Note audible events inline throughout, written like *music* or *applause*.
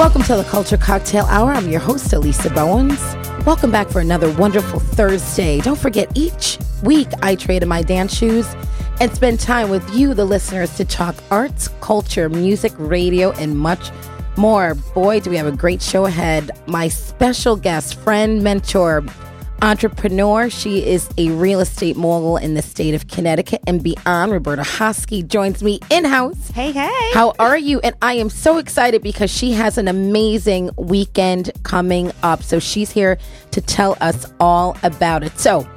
Welcome to the Culture Cocktail Hour. I'm your host, Elisa Bowens. Welcome back for another wonderful Thursday. Don't forget, each week I trade in my dance shoes and spend time with you, the listeners, to talk arts, culture, music, radio, and much more. Boy, do we have a great show ahead. My special guest, friend, mentor, entrepreneur. She is a real estate mogul in the state of Connecticut and beyond. Roberta Hoskie joins me in house. Hey, hey. How are you? And I am so excited because she has an amazing weekend coming up. So she's here to tell us all about it. So,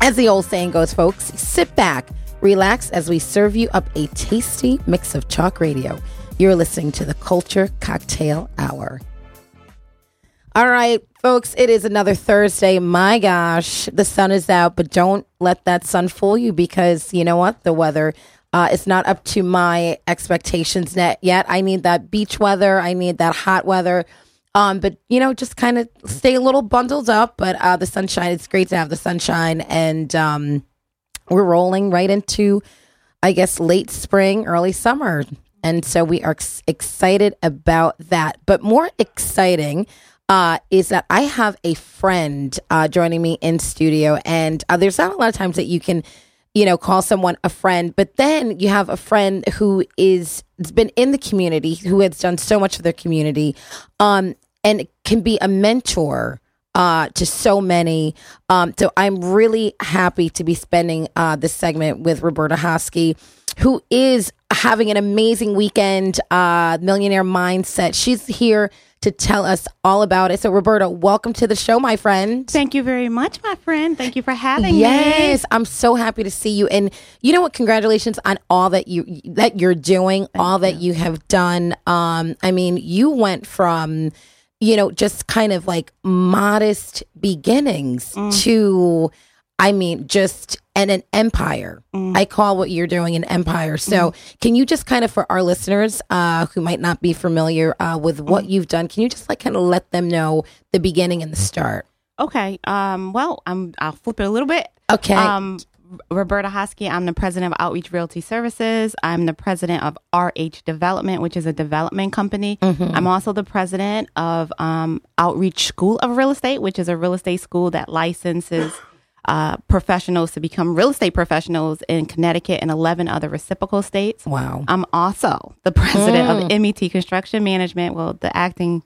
as the old saying goes, folks, sit back, relax as we serve you up a tasty mix of chalk radio. You're listening to the Culture Cocktail Hour. All right, folks, it is another Thursday. My gosh, the sun is out, but don't let that sun fool you because you know what? The weather uh, is not up to my expectations net yet. I need that beach weather. I need that hot weather. Um, but you know, just kind of stay a little bundled up. But uh, the sunshine, it's great to have the sunshine, and um, we're rolling right into, I guess, late spring, early summer, and so we are ex- excited about that. But more exciting uh, is that I have a friend uh, joining me in studio, and uh, there's not a lot of times that you can, you know, call someone a friend, but then you have a friend who is has been in the community, who has done so much for their community, um, and can be a mentor. Uh, to so many. Um, so I'm really happy to be spending uh, this segment with Roberta Hoskie, who is having an amazing weekend, uh, millionaire mindset. She's here to tell us all about it. So, Roberta, welcome to the show, my friend. Thank you very much, my friend. Thank you for having yes, me. Yes, I'm so happy to see you. And you know what? Congratulations on all that you that you're doing, Thank all you. that you have done. Um, I mean, you went from you know just kind of like modest beginnings mm. to I mean, just and an empire. Mm. I call what you're doing an empire. So, mm. can you just kind of, for our listeners uh, who might not be familiar uh, with what mm. you've done, can you just like kind of let them know the beginning and the start? Okay. Um, well, I'm. I'll flip it a little bit. Okay. Um, Roberta Hoskie. I'm the president of Outreach Realty Services. I'm the president of RH Development, which is a development company. Mm-hmm. I'm also the president of um, Outreach School of Real Estate, which is a real estate school that licenses uh, professionals to become real estate professionals in Connecticut and 11 other reciprocal states. Wow. I'm also the president mm. of MET Construction Management. Well, the acting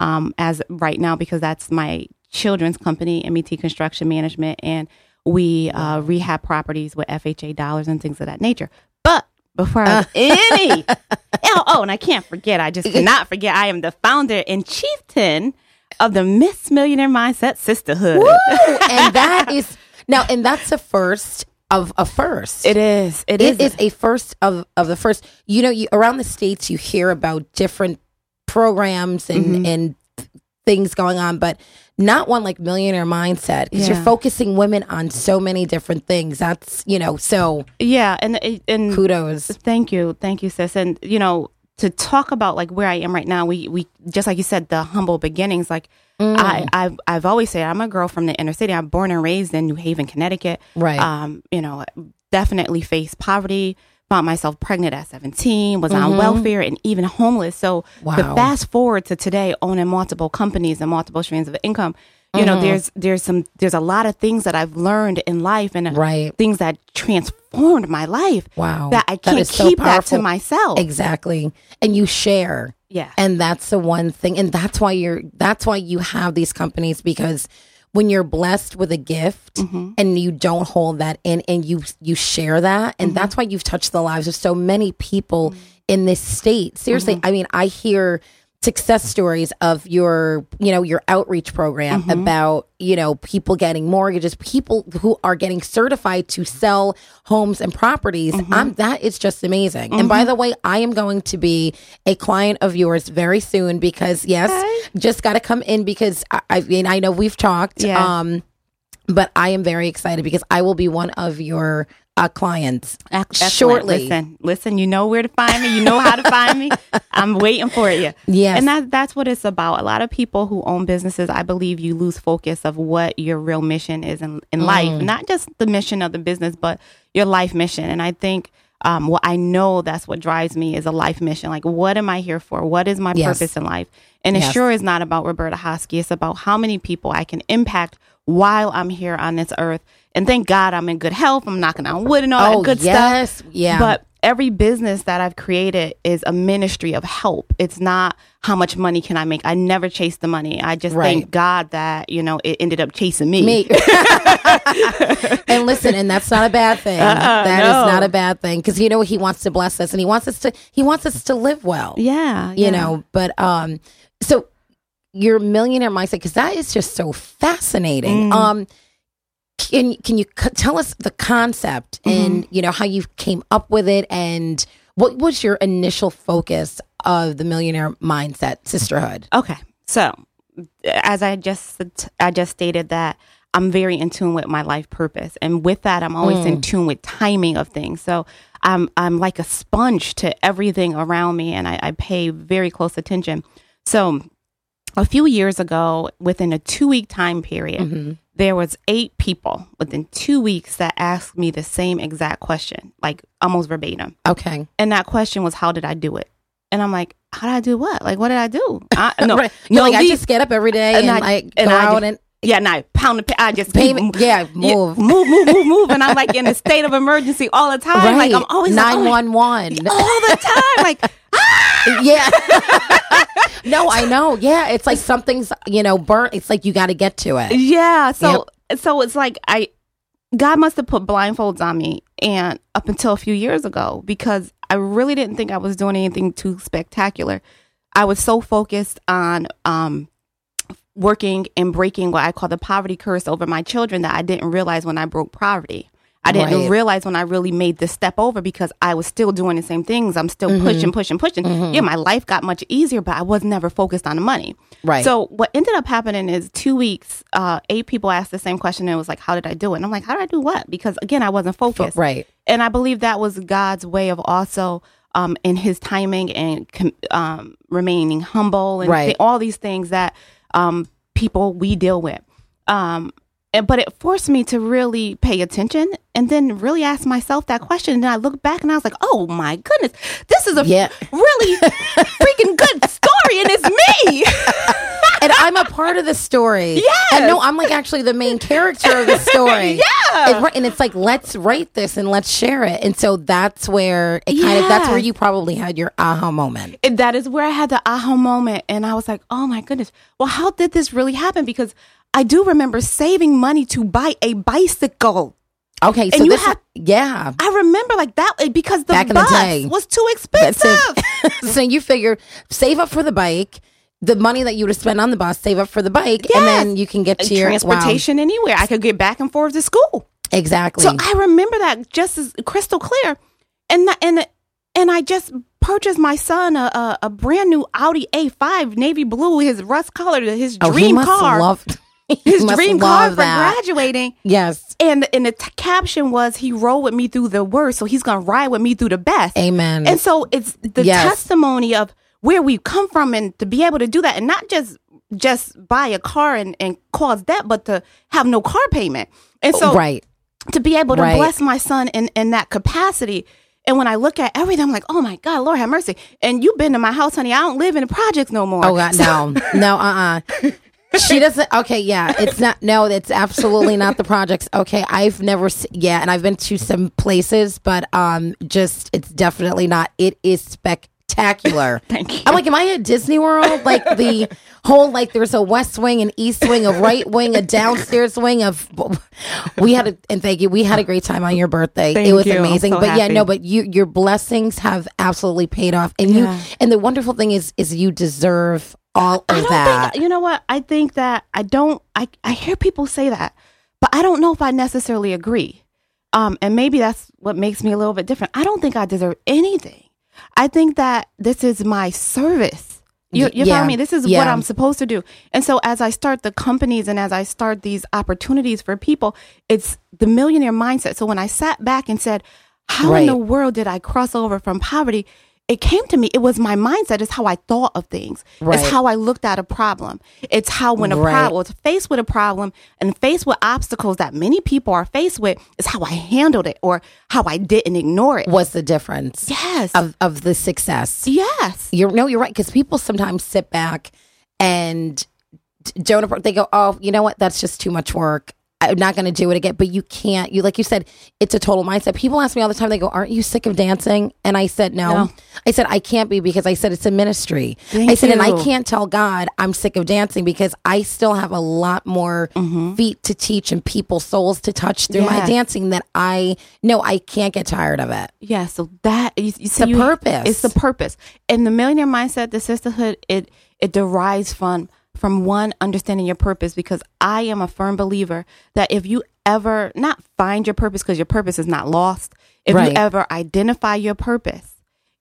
um, as right now because that's my children's company, MET Construction Management, and we uh, rehab properties with FHA dollars and things of that nature. But before I was any, *laughs* oh, oh, and I can't forget, I just cannot forget, I am the founder and chieftain of the Miss Millionaire Mindset Sisterhood. Woo! and that *laughs* is now, and that's a first of a first. It is. It, it is. is a first of of the first. You know, you around the states, you hear about different programs and mm-hmm. and things going on, but not one like Millionaire Mindset because yeah. you're focusing women on so many different things. That's you know so yeah, and and kudos. Thank you, thank you, sis. And you know to talk about like where I am right now, we we just like you said, the humble beginnings. Like mm. I I've, I've always said, I'm a girl from the inner city. I'm born and raised in New Haven, Connecticut. Right. Um, you know, definitely faced poverty. Found myself pregnant at 17, was mm-hmm. on welfare and even homeless. So, wow. but fast forward to today, owning multiple companies and multiple streams of income you know mm-hmm. there's there's some there's a lot of things that i've learned in life and right. things that transformed my life wow that i can't that keep so that to myself exactly and you share yeah and that's the one thing and that's why you're that's why you have these companies because when you're blessed with a gift mm-hmm. and you don't hold that in and you you share that and mm-hmm. that's why you've touched the lives of so many people mm-hmm. in this state seriously mm-hmm. i mean i hear success stories of your you know your outreach program mm-hmm. about you know people getting mortgages people who are getting certified to sell homes and properties mm-hmm. I'm, that is just amazing mm-hmm. and by mm-hmm. the way i am going to be a client of yours very soon because yes okay. just got to come in because I, I, mean i know we've talked yeah. um but i am very excited because i will be one of your uh, clients Excellent. shortly. Listen, listen, you know where to find me. You know how to find me. *laughs* I'm waiting for you. Yes. And that, that's what it's about. A lot of people who own businesses, I believe you lose focus of what your real mission is in, in mm. life. Not just the mission of the business, but your life mission. And I think um, what I know that's what drives me is a life mission. Like, what am I here for? What is my Yes. purpose in life? And it sure is not about Roberta Hoskie. It's about how many people I can impact while I'm here on this earth. And thank God I'm in good health. I'm knocking on wood and all Oh, that good stuff. yes. Yeah. But every business that I've created is a ministry of help. It's not how much money can I make. I never chase the money. I just Right. thank God that, you know, it ended up chasing me. Me. *laughs* and listen, and that's not a bad thing. That is Uh-uh, no. not a bad thing because you know he wants to bless us and he wants us to he wants us to live well. Yeah. You yeah. know, but um, so your millionaire mindset because that is just so fascinating. Mm. Um, can can you c- tell us the concept Mm-hmm. and you know how you came up with it and what was your initial focus of the millionaire mindset sisterhood? Okay. So, as I just I just stated that I'm very in tune with my life purpose, and with that, I'm always in tune with timing of things. So I'm I'm like a sponge to everything around me, and I, I pay very close attention. So a few years ago, within a two week time period, mm-hmm. there was eight people within two weeks that asked me the same exact question, like almost verbatim. Okay, And that question was, "How did I do it?" And I'm like, "How did I do what? Like, what did I do?" I, *laughs* no, right. No, like I just get up every day and, and I- like and go I out just- and yeah, and I pound the. I just yeah *laughs* yeah, move. move, move, move, move, move, and I'm like in a *laughs* state of emergency all the time. Like I'm always oh nine one one. all the time. Like *laughs* Yeah. no, I know. Yeah, it's like something's you know burnt. It's like you got to get to it. Yeah. So so it's like I God must have put blindfolds on me and up until a few years ago because I really didn't think I was doing anything too spectacular. I was so focused on um working and breaking what I call the poverty curse over my children that I didn't realize when I broke poverty. I didn't Right. realize when I really made this step over because I was still doing the same things. I'm still pushing, pushing, pushing. Yeah, my life got much easier, but I was never focused on the money. Right. So what ended up happening is two weeks, uh, eight people asked the same question and it was like, How did I do it? And I'm like, How did I do what? Because again, I wasn't focused. right. And I believe that was God's way of also um, in his timing and com- um, remaining humble and Right. th- all these things that um, people we deal with. Um, but it forced me to really pay attention and then really ask myself that question. And then I look back and I was like, oh my goodness, this is a Yeah. really *laughs* freaking good story and it's me. *laughs* And I'm a part of the story. Yeah. And no, I'm like actually the main character of the *laughs* story. Yeah. And, and it's like let's write this and let's share it. And so that's where it kind of that's where you probably had your aha moment. And that is where I had the aha moment. And I was like, oh my goodness. Well, how did this really happen? Because I do remember saving money to buy a bicycle. Okay, so you this have- yeah. I remember like that because the Back in the bus day. was too expensive. *laughs* so you figure save up for the bike, the money that you would have spent on the bus, save up for the bike, and then you can get to your wow. Transportation anywhere. I could get back and forth to school. Exactly. So I remember that just as crystal clear. And th- and and I just purchased my son a, a, a brand new Audi A5 navy blue, his rust colored, his oh, dream he must car. loved *laughs* his dream car for that. graduating. Yes. And and the t- caption was he rode with me through the worst, so he's gonna ride with me through the best. Amen. And so it's the Yes. testimony of where we've come from and to be able to do that and not just just buy a car and, and cause debt, but to have no car payment. And so right. to be able to Right. bless my son in, in that capacity. And when I look at everything, I'm like, oh my God, Lord have mercy. And you've been to my house, honey. I don't live in the projects no more. Oh God, no, *laughs* no, uh, uh She doesn't. Okay, yeah, it's not. No, it's absolutely not the projects. Okay, I've never. Yeah, and I've been to some places, but um, just it's definitely not. It is spectacular. *laughs* Thank you. I'm like, am I at Disney World? Like the whole like there's a west wing, an east wing, a right wing, a downstairs wing of. We had a and thank you. We had a great time on your birthday. it Thank was you. Amazing. so but yeah, happy. no, but you your blessings have absolutely paid off, and Yeah. you and the wonderful thing is is you deserve all I of don't that. think, you know what? I think that I don't, I, I hear people say that, but I don't know if I necessarily agree. Um, and maybe that's what makes me a little bit different. I don't think I deserve anything. I think that this is my service. You, you Yeah. follow me? This is what I'm supposed to do. And so as I start the companies and as I start these opportunities for people, it's the millionaire mindset. So when I sat back and said, how Right. in the world did I cross over from poverty? It came to me. It was my mindset. It's how I thought of things. Right. It's how I looked at a problem. It's how when a Right. problem was faced with a problem and faced with obstacles that many people are faced with, is how I handled it or how I didn't ignore it. What's the difference Yes. of, of the success? yes. You're no, you're right because people sometimes sit back and don't. They go, "Oh, you know what? That's just too much work. I'm not going to do it again." But you can't. You like you said, it's a total mindset. People ask me all the time. They go, "Aren't you sick of dancing?" And I said, "No." No. I said, "I can't be because I said it's a ministry." Thank I said, and I can't tell God I'm sick of dancing because I still have a lot more mm-hmm. feet to teach and people's souls to touch through my dancing that I know I can't get tired of it. Yeah, so that you, you see, the you- purpose. It's the purpose, and the millionaire mindset, the sisterhood, it it derives from from one understanding your purpose. Because I am a firm believer that if you ever not find your purpose, because your purpose is not lost, if Right. you ever identify your purpose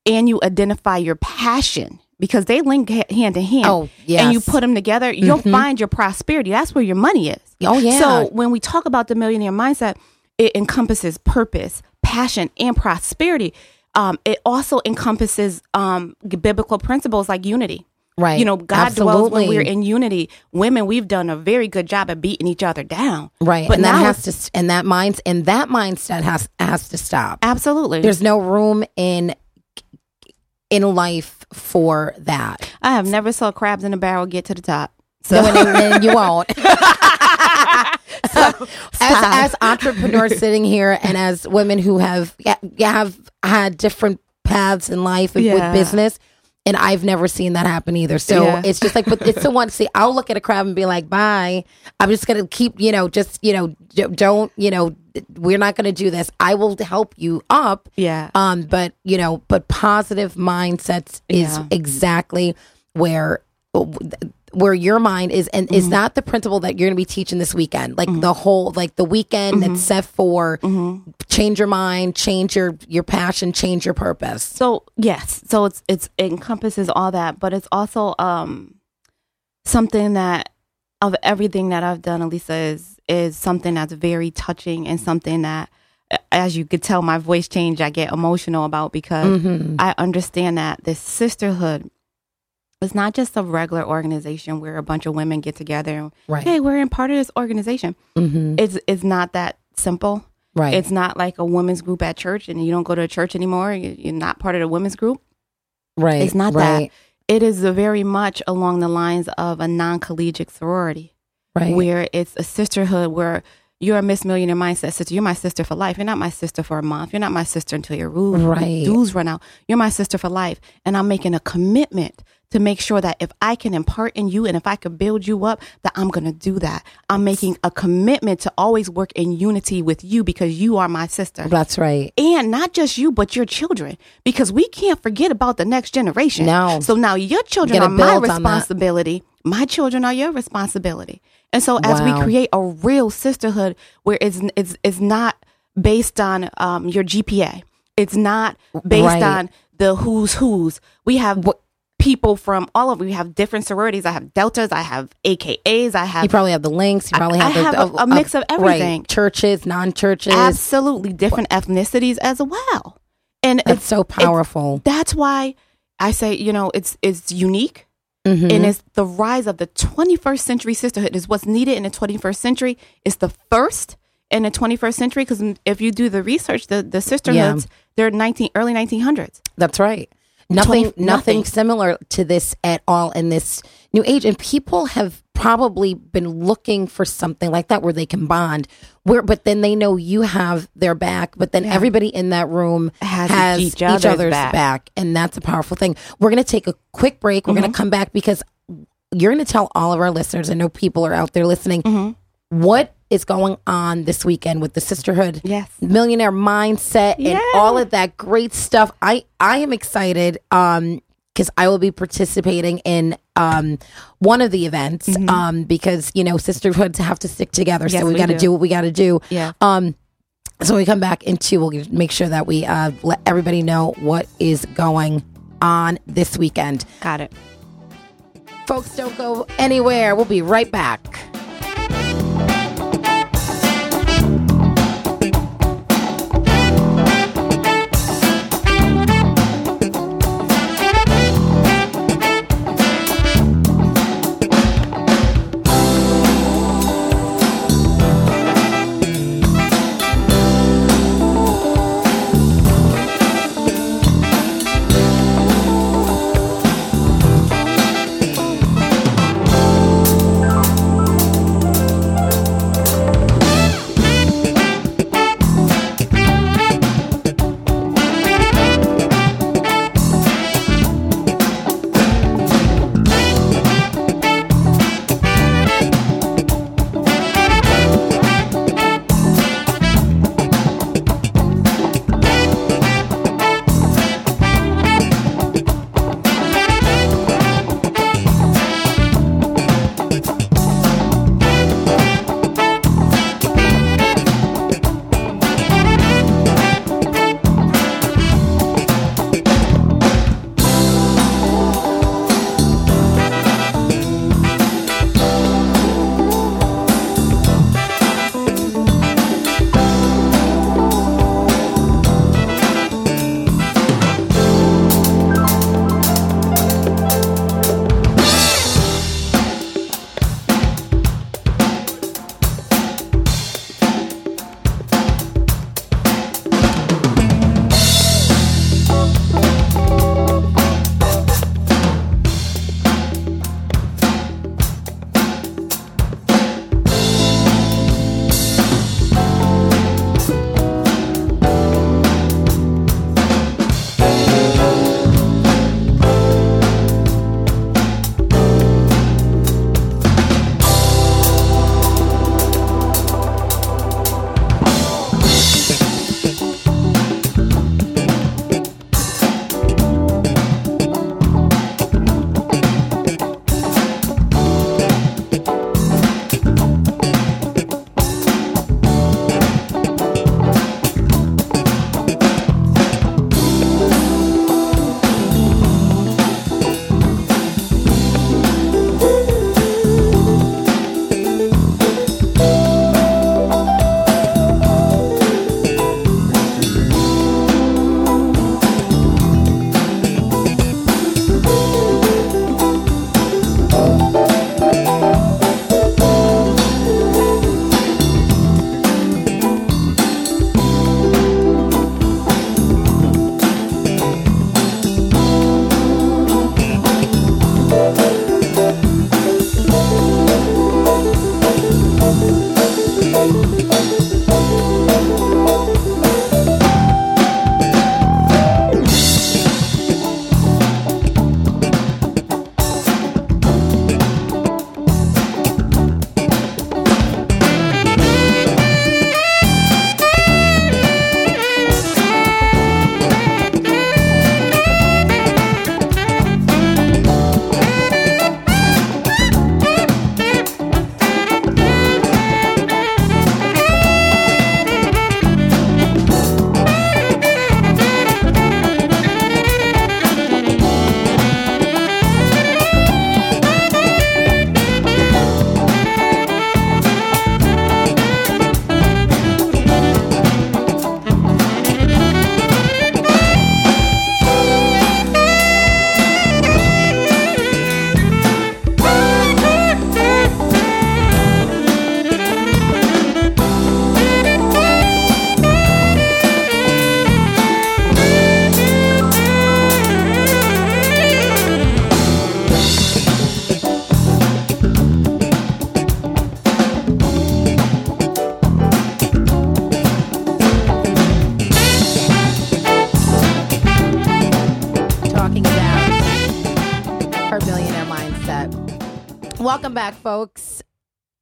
and you identify your passion. Because they link hand in hand. Oh, And you. Mm-hmm. put them together, you'll find your prosperity. That's where your money is. Oh, yeah. So when we talk about the millionaire mindset, it encompasses purpose, passion, and prosperity. Um, it also encompasses um, biblical principles like unity. Right. You know, God dwells when we're in unity. Women, we've done a very good job at beating each other down. Right. But and that has to and that minds and that mindset has has to stop. absolutely. There's no room in in life for that. I have never saw crabs in a barrel get to the top. So So and, you won't. *laughs* *laughs* as, as entrepreneurs sitting here and as women who have yeah, have had different paths in life Yeah. with business and I've never seen that happen either. So Yeah. it's just like, but it's the one. See, I'll look at a crab and be like, "Bye." I'm just gonna keep, you know, just you know, don't, you know, we're not gonna do this. I will help you up. Yeah. Um, but you know, but positive mindsets is Yeah. exactly where where your mind is, and Mm-hmm. is not the principle that you're going to be teaching this weekend. Like the whole, like the weekend Mm-hmm. that's set for change your mind, change your your passion, change your purpose. So yes, so it's it's it encompasses all that, but it's also um something that of everything that I've done, Elisa is is something that's very touching and something that, as you could tell, my voice change. I get emotional about because Mm-hmm. I understand that this sisterhood is not just a regular organization where a bunch of women get together and Right. hey, we're in part of this organization. Mm-hmm. It's it's not that simple. Right. It's not like a women's group at church and you don't go to a church anymore. you- You're not part of the women's group. right. It's not right. that. It is very much along the lines of a non collegiate sorority Right. where it's a sisterhood where you're a Miss Millionaire mindset sister. You're my sister for life. You're not my sister for a month. You're not my sister until your rule, Right. dues run out. You're my sister for life. And I'm making a commitment to make sure that if I can impart in you and if I can build you up, that I'm going to do that. I'm making a commitment to always work in unity with you because you are my sister That's right. and not just you, but your children, because we can't forget about the next generation. No. So now your children are my build on that. responsibility. My children are your responsibility. And so as Wow. we create a real sisterhood where it's it's it's not based on um, your GPA, it's not based Right. on the who's who's. We have people from all over. We have different sororities. I have deltas. I have AKAs. I have You probably have the links. You probably I have, the, have a- a mix of everything. Right. Churches, non-churches. absolutely different ethnicities as well. And That's it's so powerful. that's why I say, you know, it's it's unique Mhm. and it's the rise of the 21st century sisterhood is what's needed in the 21st century. It's the first in the 21st century because if you do the research, the the sisterhoods they're 19 early 1900s. That's right. Nothing, 20 nothing nothing. similar to this at all in this new age, and people have probably been looking for something like that where they can bond. Where, but then they know you have their back. But then everybody in that room Has has, each each, other's other's, back. back. and that's a powerful thing. We're gonna take a quick break. We're Mm-hmm. gonna come back because you're gonna tell all of our listeners. I know people are out there listening. Mm-hmm. what is going on this weekend with the sisterhood? Yes. millionaire mindset and all of that great stuff. I I am excited um because I will be participating in um one of the events um because you know sisterhoods have to stick together Mm-hmm. Yes, so we, we got to do. do what we got to do. Yeah. Um so we come back into we'll make sure that we uh let everybody know what is going on this weekend. Got it. Folks don't go anywhere. We'll be right back.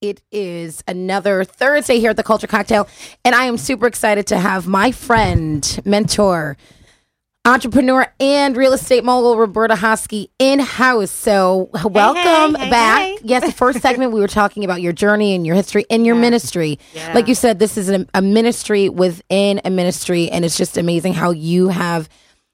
It is another Thursday here at the Culture Cocktail, and I am super excited to have my friend, mentor, entrepreneur, and real estate mogul Roberta Hoskie in house. So, welcome hey, hey, back. hey. Yes, the first segment we were talking about your journey and your history and your ministry. Yeah. Like you said, this is a, ministry within a ministry, and it's just amazing how you have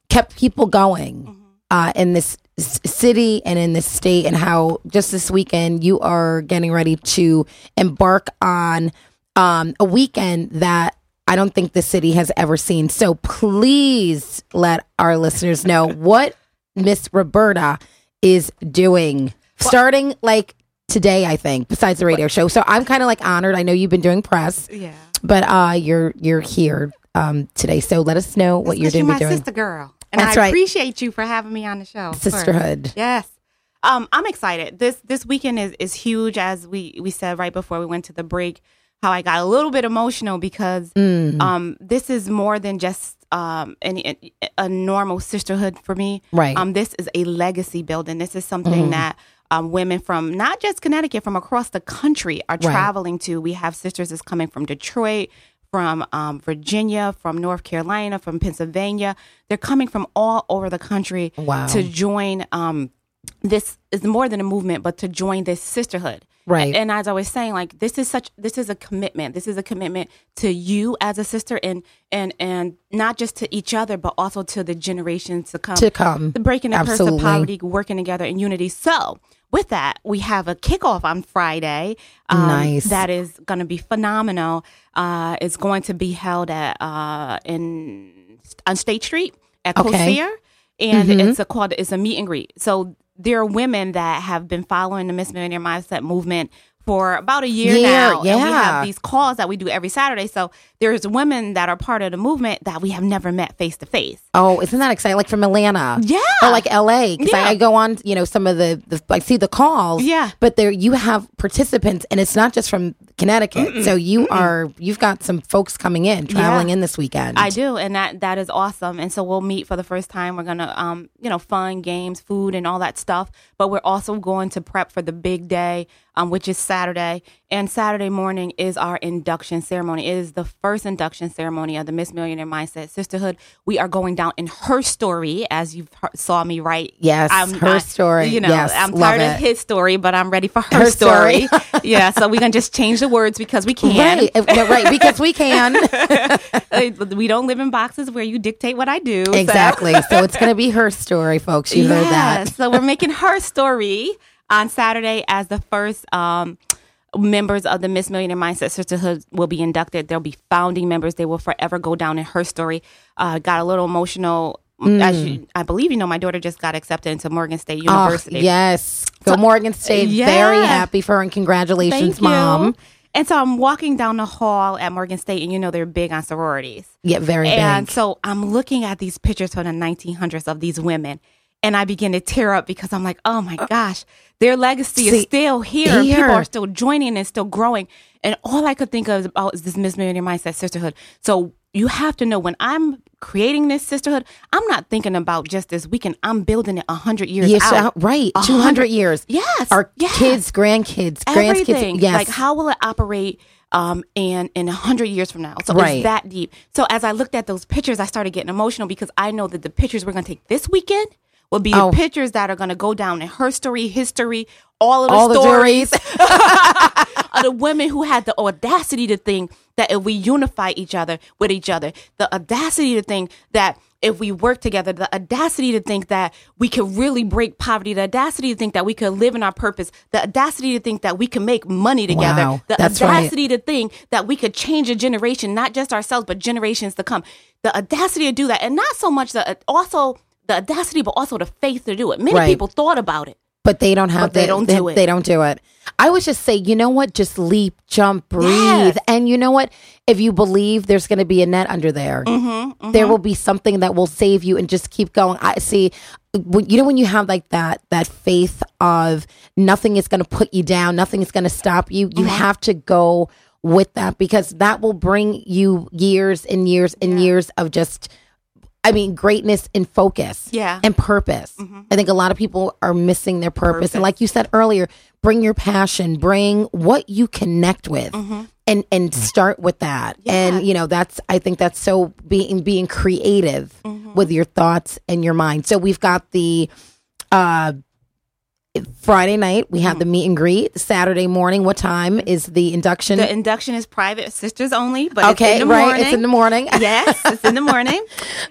kept people going Mm-hmm. uh, in this city and in the state, and how just this weekend you are getting ready to embark on um, a weekend that I don't think the city has ever seen. So please let our listeners know *laughs* what Miss Roberta is doing, starting like today. I think besides the radio show. So I'm kind of like honored. I know you've been doing press, Yeah. but uh, you're you're here um, today. So let us know what you're You're doing. my doing. sister girl. And That's I right. appreciate you for having me on the show. Sisterhood. Yes. Um, I'm excited. This this weekend is, is huge as we, we said right before we went to the break, how I got a little bit emotional because Mm. um this is more than just um an, a, a normal sisterhood for me. Right. Um this is a legacy building. This is something that um, women from not just Connecticut, from across the country are traveling to. We have sisters that's coming from Detroit, from um, Virginia, from North Carolina, from Pennsylvania. They're coming from all over the country Wow. to join. Um, this is more than a movement, but to join this sisterhood. Right. And as I was saying, like this is such this is a commitment. This is a commitment to you as a sister and and and not just to each other, but also to the generations to come. To come. The breaking the curse of poverty, working together in unity. So with that, we have a kickoff on Friday. um, Nice. That is going to be phenomenal. Uh, it's going to be held at uh, in on State Street at Okay. Mm-hmm. And it's a called it's a meet and greet. So there are women that have been following the Miss Millionaire Mindset movement for about a year, Year, now. And we have these calls that we do every Saturday. So there's women that are part of the movement that we have never met face to face. Oh, isn't that exciting? Like from Atlanta, Yeah. or like LA. Because Yeah. I, I go on, you know, some of the, the I see the calls, Yeah. But there, you have participants, and it's not just from Connecticut. So you are, you've got some folks coming in, traveling Yeah. in this weekend. I do, and that that is awesome. And so we'll meet for the first time. We're gonna, um, you know, fun games, food, and all that stuff. But we're also going to prep for the big day, um, which is Saturday. And Saturday morning is our induction ceremony. It is the first induction ceremony of the Miss Millionaire Mindset Sisterhood. We are going down in her story, as you saw me write. Yes, I'm, her story. You know, Yes, I'm tired of his story, but I'm ready for her, Her story. story. *laughs* yeah, so we're gonna just change the words because we can. Right, right, *laughs* because we can we don't live in boxes where you dictate what I do. exactly. So it's going to be her story, folks. You heard that. So we're making her story on Saturday as the first um, members of the Miss Millionaire Mindset Sisterhood will be inducted. They'll be founding members. They will forever go down in her story. Uh, got a little emotional. As you, I believe you know, my daughter just got accepted into Morgan State Mm. Oh, University. yes. Go Morgan State. yeah. Very happy for her and congratulations, mom. And so I'm walking down the hall at Morgan State, and you know they're big on sororities. Yeah, very And big. so I'm looking at these pictures from the 1900s of these women, and I begin to tear up because I'm like, oh my uh, gosh, their legacy See, is still here. here. People are still joining and still growing. And all I could think of is, about is this Miss Millionaire Mindset Sisterhood. So you have to know when I'm creating this sisterhood, I'm not thinking about just this weekend. I'm building it 100 years Yes, out. uh, right. A 200 hundred- years. Yes, Our yes. kids, grandkids, everything. grandkids. Yes. Like how will it operate um in in a hundred years from now? So Right. it's that deep. So as I looked at those pictures, I started getting emotional because I know that the pictures we're gonna take this weekend will be Oh. the pictures that are gonna go down in her story, history, all of the All stories stories. *laughs* of the women who had the audacity to think that if we unify each other with each other, the audacity to think that if we work together, the audacity to think that we could really break poverty, the audacity to think that we could live in our purpose, the audacity to think that we can make money together, Wow, the that's right. audacity to think that we could change a generation, not just ourselves, but generations to come. The audacity to do that. And not so much the uh, also the audacity, but also the faith to do it. Many Right. people thought about it. but they don't have But they don't do it. They don't do it. I would just say, you know what? Just leap, jump, breathe. Yes. And you know what? If you believe there's going to be a net under there, Mm-hmm, there will be something that will save you and just keep going. I see, when, you know, when you have like that, that faith of nothing is going to put you down, nothing is going to stop you, you Mm-hmm. have to go with that because that will bring you years and years and years of just I mean, greatness in focus. Yeah. And purpose. Mm-hmm. I think a lot of people are missing their purpose. And like you said earlier, bring your passion, bring what you connect with. Mm-hmm. And, and start with that, and you know that's I think that's so being being creative mm-hmm. with your thoughts and your mind. So we've got the uh, Friday night. We have mm. the meet and greet. Saturday morning. What time is the induction? The induction is private, sisters only, but okay, it's in the right. morning. It's in the morning. *laughs* yes, it's in the morning.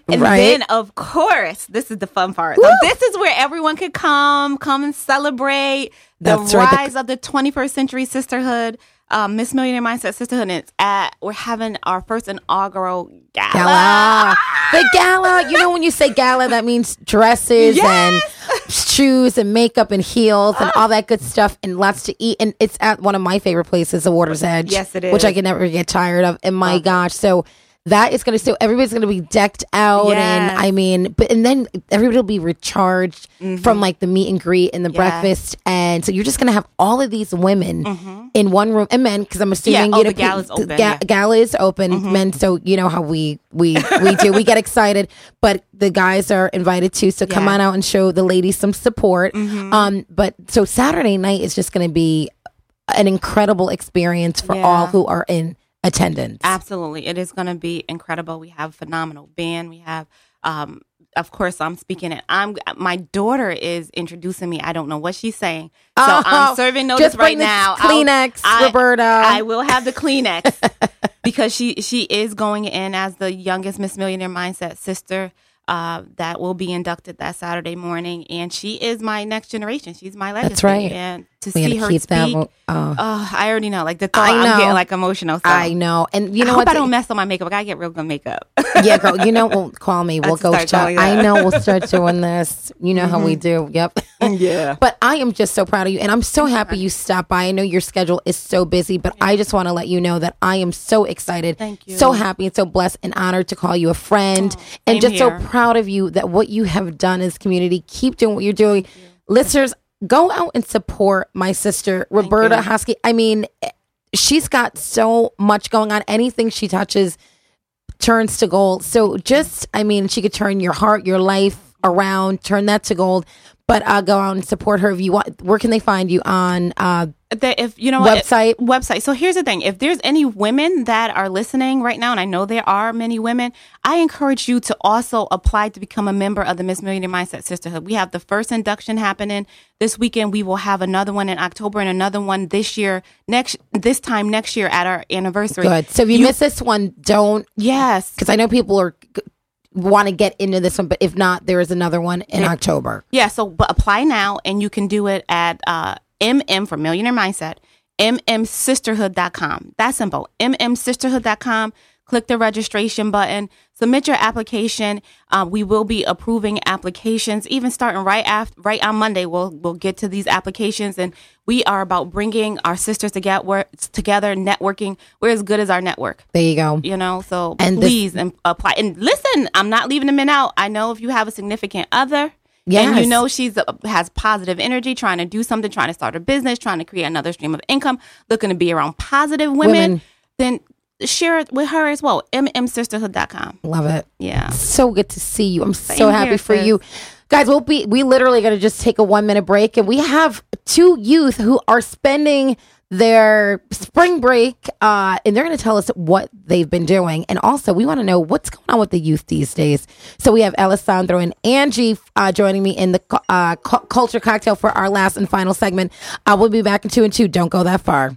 And Right. then, of course, this is the fun part. So this is where everyone could come, come and celebrate the That's right, the- rise of the 21st century sisterhood, um, Miss Millionaire Mindset Sisterhood. And it's at, we're having our first inaugural gala. Gala. The gala. You know, when you say gala, that means dresses and shoes and makeup and heels and all that good stuff and lots to eat. And it's at one of my favorite places, the Water's Edge. Yes, it is. Which I can never get tired of. And my gosh. So that is going to, so everybody's going to be decked out. And I mean, but, and then everybody will be recharged from like the meet and greet and the Mm-hmm. Yes. breakfast. And so you're just going to have all of these women in one room and men, because I'm assuming, oh, you know, the gala's open, ga- yeah. gala is open men so you know how we we we do we get excited but the guys are invited too so come on out and show the ladies some support um but so saturday night is just going to be an incredible experience for Yeah. all who are in attendance Absolutely. It is going to be incredible. We have phenomenal band. We have, um, of course, I'm speaking it. I'm my daughter is introducing me. I don't know what she's saying, so Oh, I'm serving notice just right now. I'll- Kleenex, I- Roberta. I will have the Kleenex *laughs* because she she is going in as the youngest Miss Millionaire Mindset sister. Uh, that will be inducted that Saturday morning, and she is my next generation. She's my legacy. That's right. And to we see her keep speak, mo- oh. oh, I already know. Like the thought, I know. I'm getting like emotional. So. i know and you know I what hope I don't mess up my makeup. I gotta get real good makeup. yeah girl you know *laughs* well call me we'll go start chat. i know we'll start doing this you know how we mm-hmm. do yep *laughs* yeah. But I am just so proud of you. And I'm so happy you stopped by. I know your schedule is so busy, but I just want to let you know that I am so excited, Thank you. so happy, and so blessed and honored to call you a friend. Oh, and just here. so proud of you that what you have done as community, keep doing what you're doing. Listeners, go out and support my sister, Roberta. Hoskie. I mean, she's got so much going on. Anything she touches turns to gold. So just, I mean, she could turn your heart, your life around, turn that to gold. But uh, go out and support her if you want. Where can they find you on? Uh, That if you know what, Website? website. So here's the thing: if there's any women that are listening right now, and I know there are many women, I encourage you to also apply to become a member of the Miss Millionaire Mindset Sisterhood. We have the first induction happening this weekend. We will have another one in October and another one this year. Next this time next year at our anniversary. good. So if you, miss this one, don't Yes. because I know people are want to get into this one. But if not, there is another one in October. Yeah, so but apply now and you can do it at uh, MM for Millionaire Mindset, mmsisterhood.com. That simple. mmsisterhood.com. Click the registration button, submit your application. Uh, we will be approving applications, even starting right after, right on Monday. We'll we'll get to these applications, and we are about bringing our sisters together, together, networking. We're as good as our network There you go. you know so And this- please and apply and listen i'm not leaving the men out i know if you have a significant other and you know she's uh, has positive energy trying to do something trying to start a business trying to create another stream of income looking to be around positive women, Women. then share it with her as well mmsisterhood.com Love it. yeah So good to see you. I'm so happy here, for sis. you. Guys, we'll be we literally gonna just take a one minute break and we have two youth who are spending their spring break uh and they're gonna tell us what they've been doing. And also we want to know what's going on with the youth these days. So we have Alessandro and Angie uh joining me in the uh cu- culture cocktail for our last and final segment. Uh we'll be back in two and two. Don't go that far.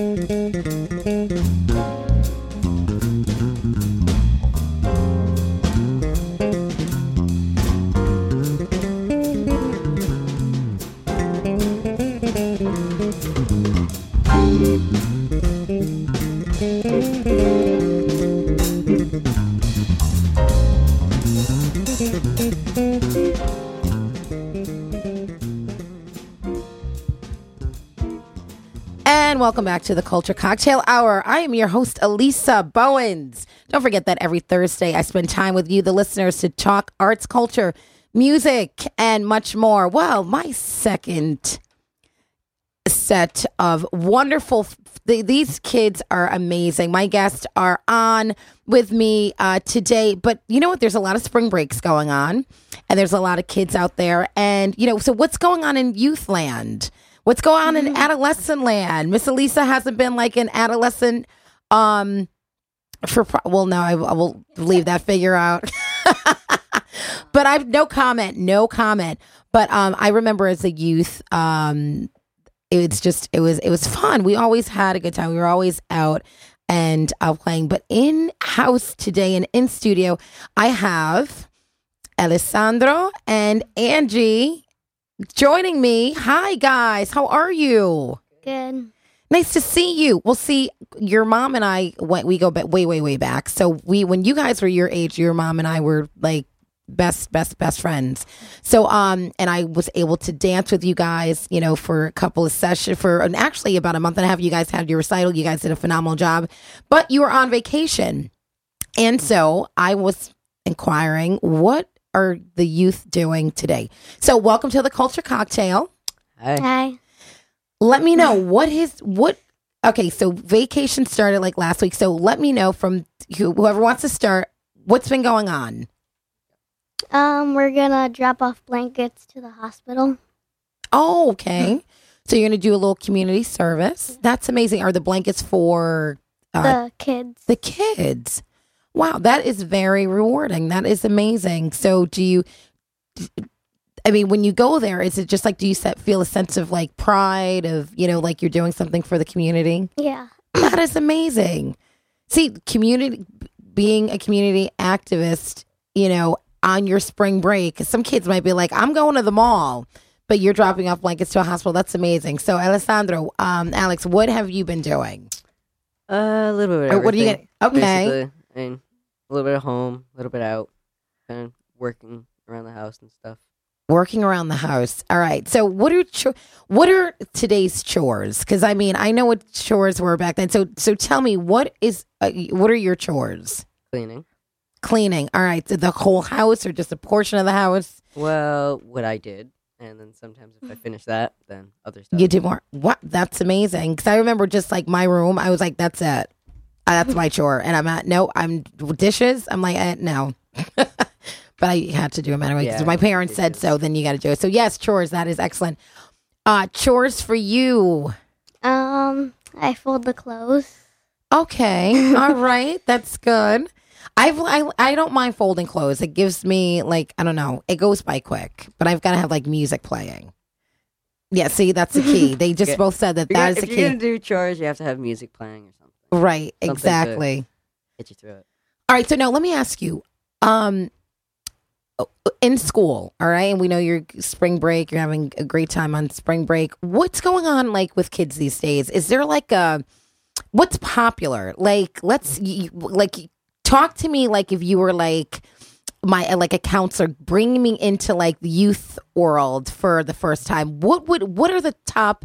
Música welcome back to the Culture Cocktail Hour. I am your host, Elisa Bowens. Don't forget that every Thursday I spend time with you, the listeners, to talk arts, culture, music, and much more. Well, my second set of wonderful. these kids are amazing. My guests are on with me uh, today, but you know what? There's a lot of spring breaks going on, and there's a lot of kids out there. And you know, so what's going on in youth land? What's going on in mm-hmm. adolescent land? Miss Elisa hasn't been like an adolescent. Um, for well, no, I, I will leave that figure out. *laughs* but I've no comment, no comment. But um, I remember as a youth, um, it's just it was it was fun. We always had a good time. We were always out and out playing. But in house today and in studio, I have Alessandro and Angie joining me. Hi guys, how are you? Good. Nice to see you. We'll see. Your mom and I went. We go back way, way, way back. So we, when you guys were your age, your mom and I were like best best best friends so um and i was able to dance with you guys you know for a couple of sessions for and actually about a month and a half you guys had your recital you guys did a phenomenal job but you were on vacation and so i was inquiring what are the youth doing today so welcome to the culture cocktail hi hi let me know what is what okay so vacation started like last week so let me know from whoever wants to start what's been going on um, we're gonna drop off blankets to the hospital. Oh, okay. So you're gonna do a little community service. That's amazing. Are the blankets for uh, the kids? The kids. Wow, that is very rewarding. That is amazing. So do you? I mean, when you go there, is it just like do you set, feel a sense of like pride of you know like you're doing something for the community? Yeah, *clears throat* that is amazing. See, community being a community activist, you know, on your spring break. Some kids might be like, I'm going to the mall, but you're dropping off blankets to a hospital. That's amazing. So, Alessandro, um, Alex, what have you been doing? Uh, a little bit. Of what are you getting? Okay. Basically. And a little bit at home, a little bit out, kind of working around the house and stuff. Working around the house. All right. So, what are cho- what are today's chores? Because I mean, I know what chores were back then. So, so tell me, what is uh, what are your chores? Cleaning. Cleaning. All right. The whole house or just a portion of the house? Well, what I did. And then sometimes if I finish that, then other stuff. You do more. What? That's amazing. Because I remember just like my room, I was like, that's it. Uh, that's my chore. And I'm at, no, I'm dishes. I'm like, eh, no. *laughs* but I had to do them anyway because yeah, my parents said so. Then you got to do it. So yes, chores. That is excellent. Uh, chores for you. Um, I fold the clothes. Okay. *laughs* All right. That's good. I've, I I don't mind folding clothes. It gives me like I don't know. It goes by quick, but I've got to have like music playing. Yeah, see, that's the key. *laughs* They just both said that that is the key. If you're gonna do chores, you have to have music playing or something. Right, something exactly. Get you through it. All right, so now let me ask you. Um, in school, all right, and we know you're spring break. You're having a great time on spring break. What's going on like with kids these days? Is there like a what's popular? Like, let's like talk to me like if you were like my like a counselor bringing me into like the youth world for the first time what would what are the top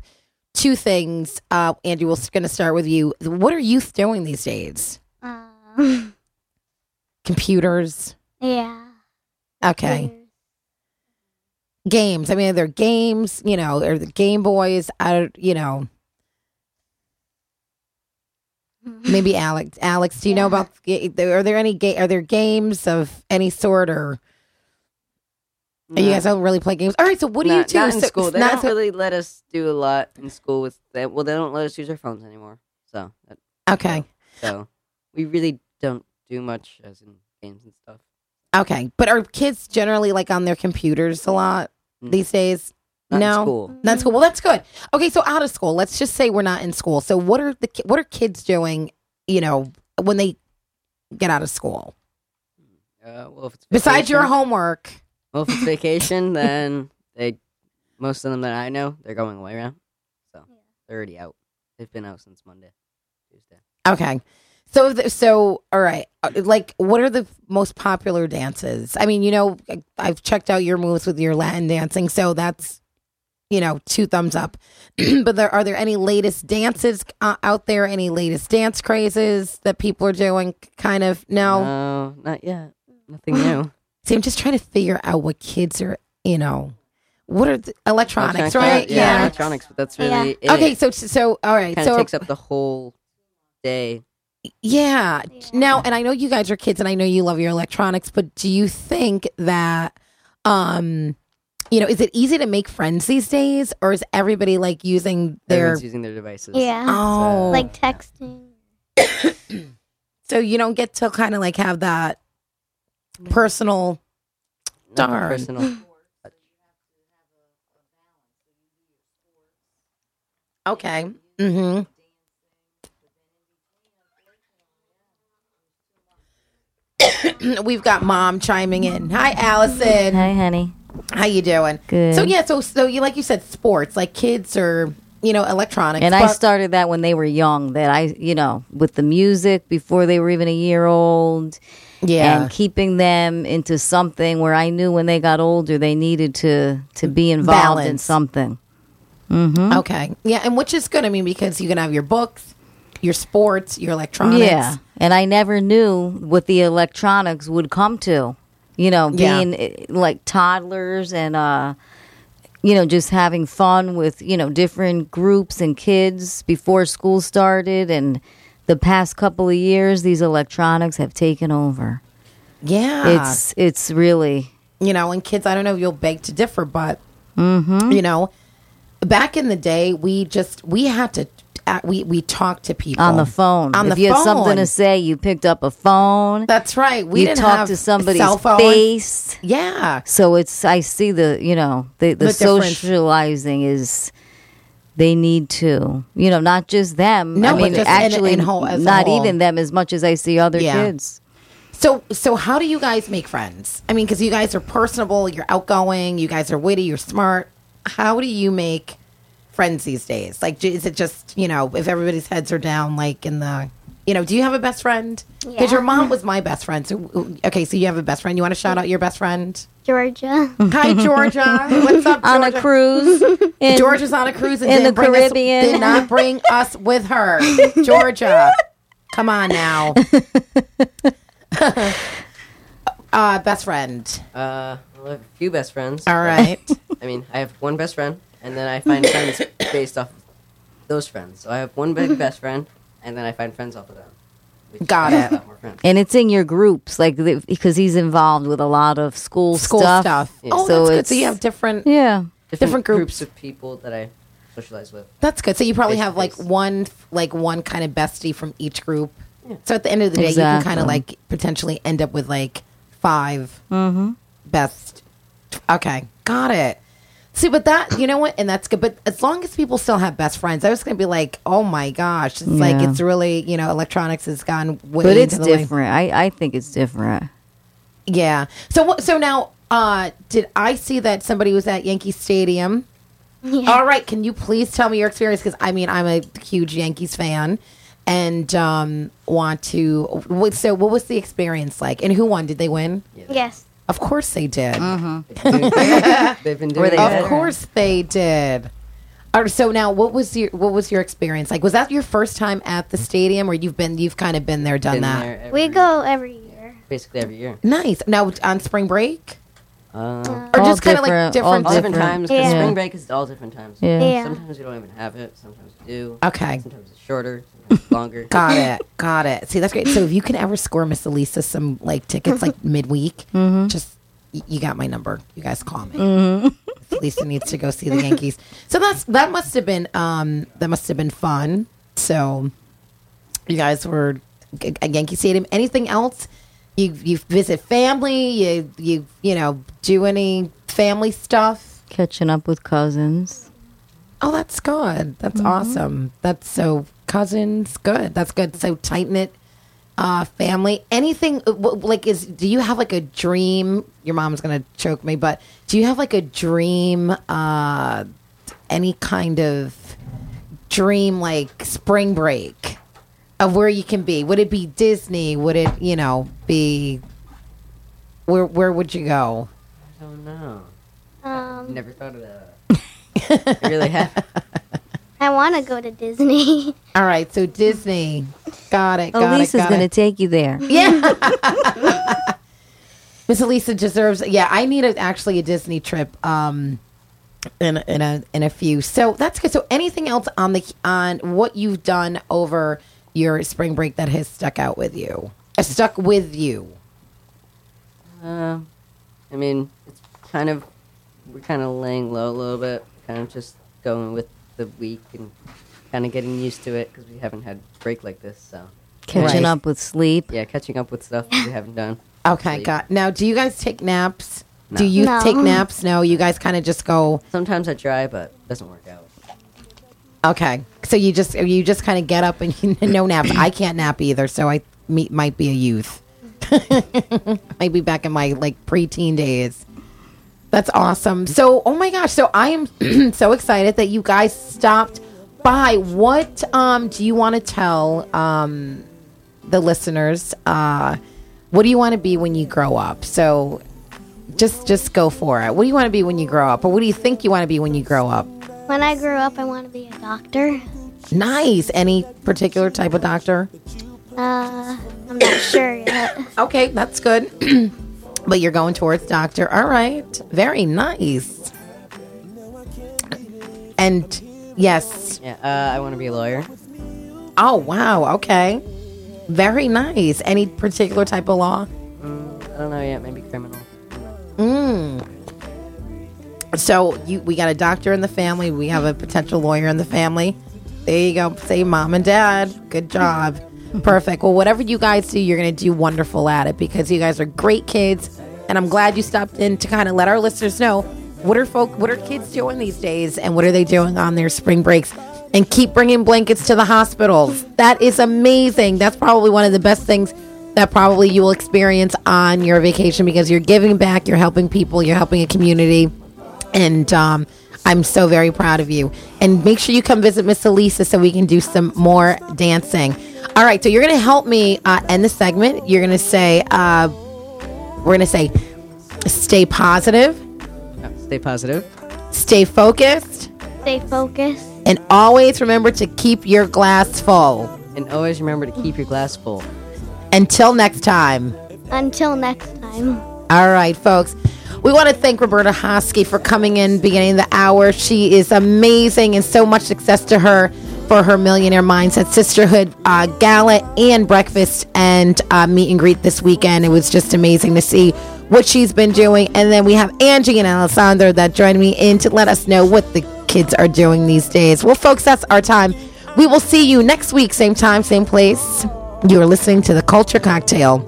two things uh andy we're going to start with you. What are youth doing these days? Um, computers? Yeah. Okay. Games. I mean they're games you know or the game boys i you know. *laughs* Maybe Alex. Alex, do you know about? Are there any ga- Are there games of any sort, or no. you guys don't really play games? All right. So what do not, you do? Not in so, school. They don't so, really let us do a lot in school with that. Well, they don't let us use our phones anymore. So that, okay. So we really don't do much as in games and stuff. Okay, but are kids generally like on their computers a lot mm. these days? Not no, school. not school. Well, that's good. Okay, so out of school, let's just say we're not in school. So what are the what are kids doing? You know, when they get out of school. Uh, well, besides your homework. Well, if it's vacation, *laughs* then they most of them that I know they're going away around, so they're already out. They've been out since Monday, Tuesday. Okay. So, so all right. Uh, like, what are the most popular dances? I mean, you know, I've checked out your moves with your Latin dancing, so that's you know, two thumbs up. *clears throat* but there are there any latest dances uh, out there? Any latest dance crazes that people are doing? Kind of no. No, not yet. Nothing new. *laughs* See, I'm just trying to figure out what kids are. You know, what are the electronics, Electronics, right? Yeah, Yeah. electronics, but that's really Yeah. it. Okay, so so all right, kind of so takes up the whole day. Yeah. Now, and I know you guys are kids and I know you love your electronics, but do you think that um you know, is it easy to make friends these days or is everybody like using their Everyone's using their devices. Yeah. Oh. Like texting. *coughs* so you don't get to kind of like have that personal Not Darn. Personal. *laughs* Okay. Mm-hmm. *coughs* We've got mom chiming in. Hi Allison. Hi, honey. How you doing? Good. So yeah, so so you like you said sports, like kids are, you know, electronics. And I started that when they were young. That I, you know, with the music before they were even a year old, yeah. and keeping them into something where I knew when they got older they needed to to be involved in something. Mm-hmm. Okay. Yeah, and which is good. I mean, because you can have your books, your sports, your electronics. Yeah, and I never knew what the electronics would come to. You know, being eh, like toddlers and uh you know, just having fun with, you know, different groups and kids before school started and the past couple of years these electronics have taken over. Yeah. It's it's really you know, and kids, I don't know if you'll beg to differ, but Mm-hmm. you know, back in the day, we just we had to uh, we we talked to people on the phone. On the phone. if the you had something to say, you picked up a phone. That's right. We you talked to somebody's phone. face. Yeah. So it's I see the you know the the, The difference. socializing is they need to you know not just them. No, I but mean just in- actually in whole- not even them as much as I see other Yeah. kids. So so how do you guys make friends? I mean, because you guys are personable, you're outgoing, you guys are witty, you're smart. How do you make friends these days? Like, is it just you know if everybody's heads are down, like in the you know, do you have a best friend? Because Yeah. your mom was my best friend. So okay, so you have a best friend. You want to shout out your best friend? Georgia. Hi, *laughs* Georgia. What's up, Georgia? On a cruise *laughs* in, Georgia's on a cruise and in the bring us- Caribbean. did not bring *laughs* us with her. Georgia, come on now. uh, best friend. Uh, well, I have a few best friends. All right. I mean, I have one best friend, and then I find friends based off of those friends. So I have one big best friend, and then I find friends off of them. which Got makes it. more friends. and it's in your groups like the, because he's involved with a lot of school, School stuff. stuff. Yeah. Oh, So that's good. it's- So you have different. Yeah. Different groups. of people that I socialize with. That's good. So you probably have like face. one, like one kind of bestie from each group. So at the end of the day, you can kind of Exactly. like potentially end up with like 5 Mm-hmm. best. Okay, got it. See, but that you know what, and that's good. But as long as people still have best friends, I was going to be like, oh my gosh, it's like Yeah. it's really you know electronics has gone way. But it's into the lane. different. I, I think it's different. Yeah. So what? So now, uh, did I see that somebody was at Yankee Stadium? All right. Can you please tell me your experience? Because I mean, I'm a huge Yankees fan, and um, want to. what- So, what was the experience like? And who won? Did they win? yes. Of course they did. *laughs* They've been doing Were they Of better? course they did. All right, so now, what was your what was your experience like? Was that your first time at the stadium, or you've been you've kind of been there, done been that? there every, We go every year. basically every year. Nice. Now on spring break, Uh, or All just kind of like different- different. all all different different. times. 'cause Yeah. Spring break is all different times. Yeah. Yeah. Sometimes we don't even have it. Sometimes we do. Okay. Sometimes it's shorter. Sometimes it's longer. *laughs* Got it. Got it. See, that's great. So if you can ever score Miss Elisa some like tickets like mm-hmm. midweek, mm-hmm. just y- you got my number. You guys call me. Mm-hmm. Miss Elisa needs to go see the Yankees. *laughs* So that's that must have been um that must have been fun. So you guys were g- at Yankee Stadium. Anything else? You you visit family. You you you know do any family stuff. Catching up with cousins. Oh, that's good. That's awesome. That's so cousins. Good. That's good. So tight knit uh, family. Anything uh, like is? Do you have like a dream? Your mom's gonna choke me, but do you have like a dream? Uh, any kind of dream, like spring break of where you can be? Would it be Disney? Would it, you know, be? Where Where would you go? I don't know. Um, Never thought of that. *laughs* I really have. *laughs* I want to go to Disney. *laughs* All right, so Disney. Got it. Got Elisa's going to take you there. *laughs* Yeah. Miss Elisa deserves. Yeah, I need a, actually a Disney trip. Um, in in a in a few. So that's good. So anything else on the on what you've done over your spring break that has stuck out with you? Uh, stuck with you. Uh, I mean, it's kind of we're kind of laying low a little bit, kind of just going with the week and kind of getting used to it because we haven't had a break like this. So Catching Right. up with sleep. yeah, catching up with stuff that we haven't done. *laughs* Okay, Sleep. got. Now, do you guys take naps? No. Do you No. take naps? No, you guys kind of just go. Sometimes I try, but it doesn't work out. Okay, so you just you just kind of get up and you no naps. I can't nap either, so I me, might be a youth. *laughs* might be back in my like preteen days. That's awesome. So, oh my gosh, so I am *clears throat* so excited that you guys stopped by. What um do you want to tell um the listeners? Uh, what do you want to be when you grow up? So, just just go for it. What do you want to be when you grow up, or what do you think you want to be when you grow up? when I grow up, I want to be a doctor. Nice. Any particular type of doctor? Uh, I'm not sure yet. Okay, that's good. *clears throat* but you're going towards doctor. All right. Very nice. And yes. Yeah, uh, I want to be a lawyer. Oh, wow. Okay. Very nice. Any particular type of law? Mm, I don't know yet. Maybe criminal. Mm. So you, we got a doctor in the family. We have a potential lawyer in the family. There you go. Say mom and dad. Good job. Perfect. Well, whatever you guys do, you're going to do wonderful at it because you guys are great kids. And I'm glad you stopped in to kind of let our listeners know what are folk, what are kids doing these days, and what are they doing on their spring breaks. And keep bringing blankets to the hospitals. That is amazing. That's probably one of the best things that probably you will experience on your vacation because you're giving back, you're helping people, you're helping a community, and um, I'm so very proud of you. And make sure you come visit Miss Elisa so we can do some more dancing. All right, so you're going to help me uh, end the segment. You're going to say, uh, we're going to say, stay positive, stay positive. stay focused, Stay focused. and always remember to keep your glass full. And always remember to keep your glass full. Until next time. Until next time. All right, folks. We want to thank Roberta Hoskie for coming in beginning of the hour. She is amazing and so much success to her for her Millionaire Mindset Sisterhood uh, Gala and breakfast and uh, meet and greet this weekend. It was just amazing to see what she's been doing. And then we have Angie and Alessandro that joined me in to let us know what the kids are doing these days. Well, folks, that's our time. We will see you next week, same time, same place. You are listening to the Culture Cocktail.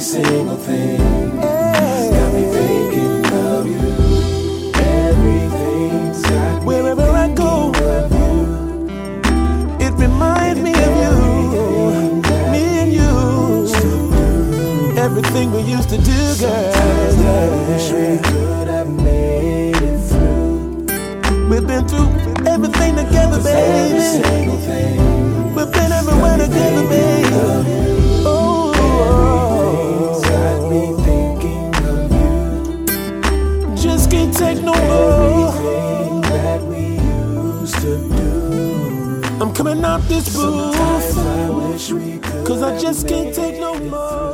Every single thing got me thinking of you. Everything's got Wherever I go, it reminds me of you, me and you. Everything we used to do, girl. I wish we could have made it through. We've been through everything together, baby. Every single thing. We've been everywhere together, baby. Do. I'm coming out this booth. Cause I just can't take no more.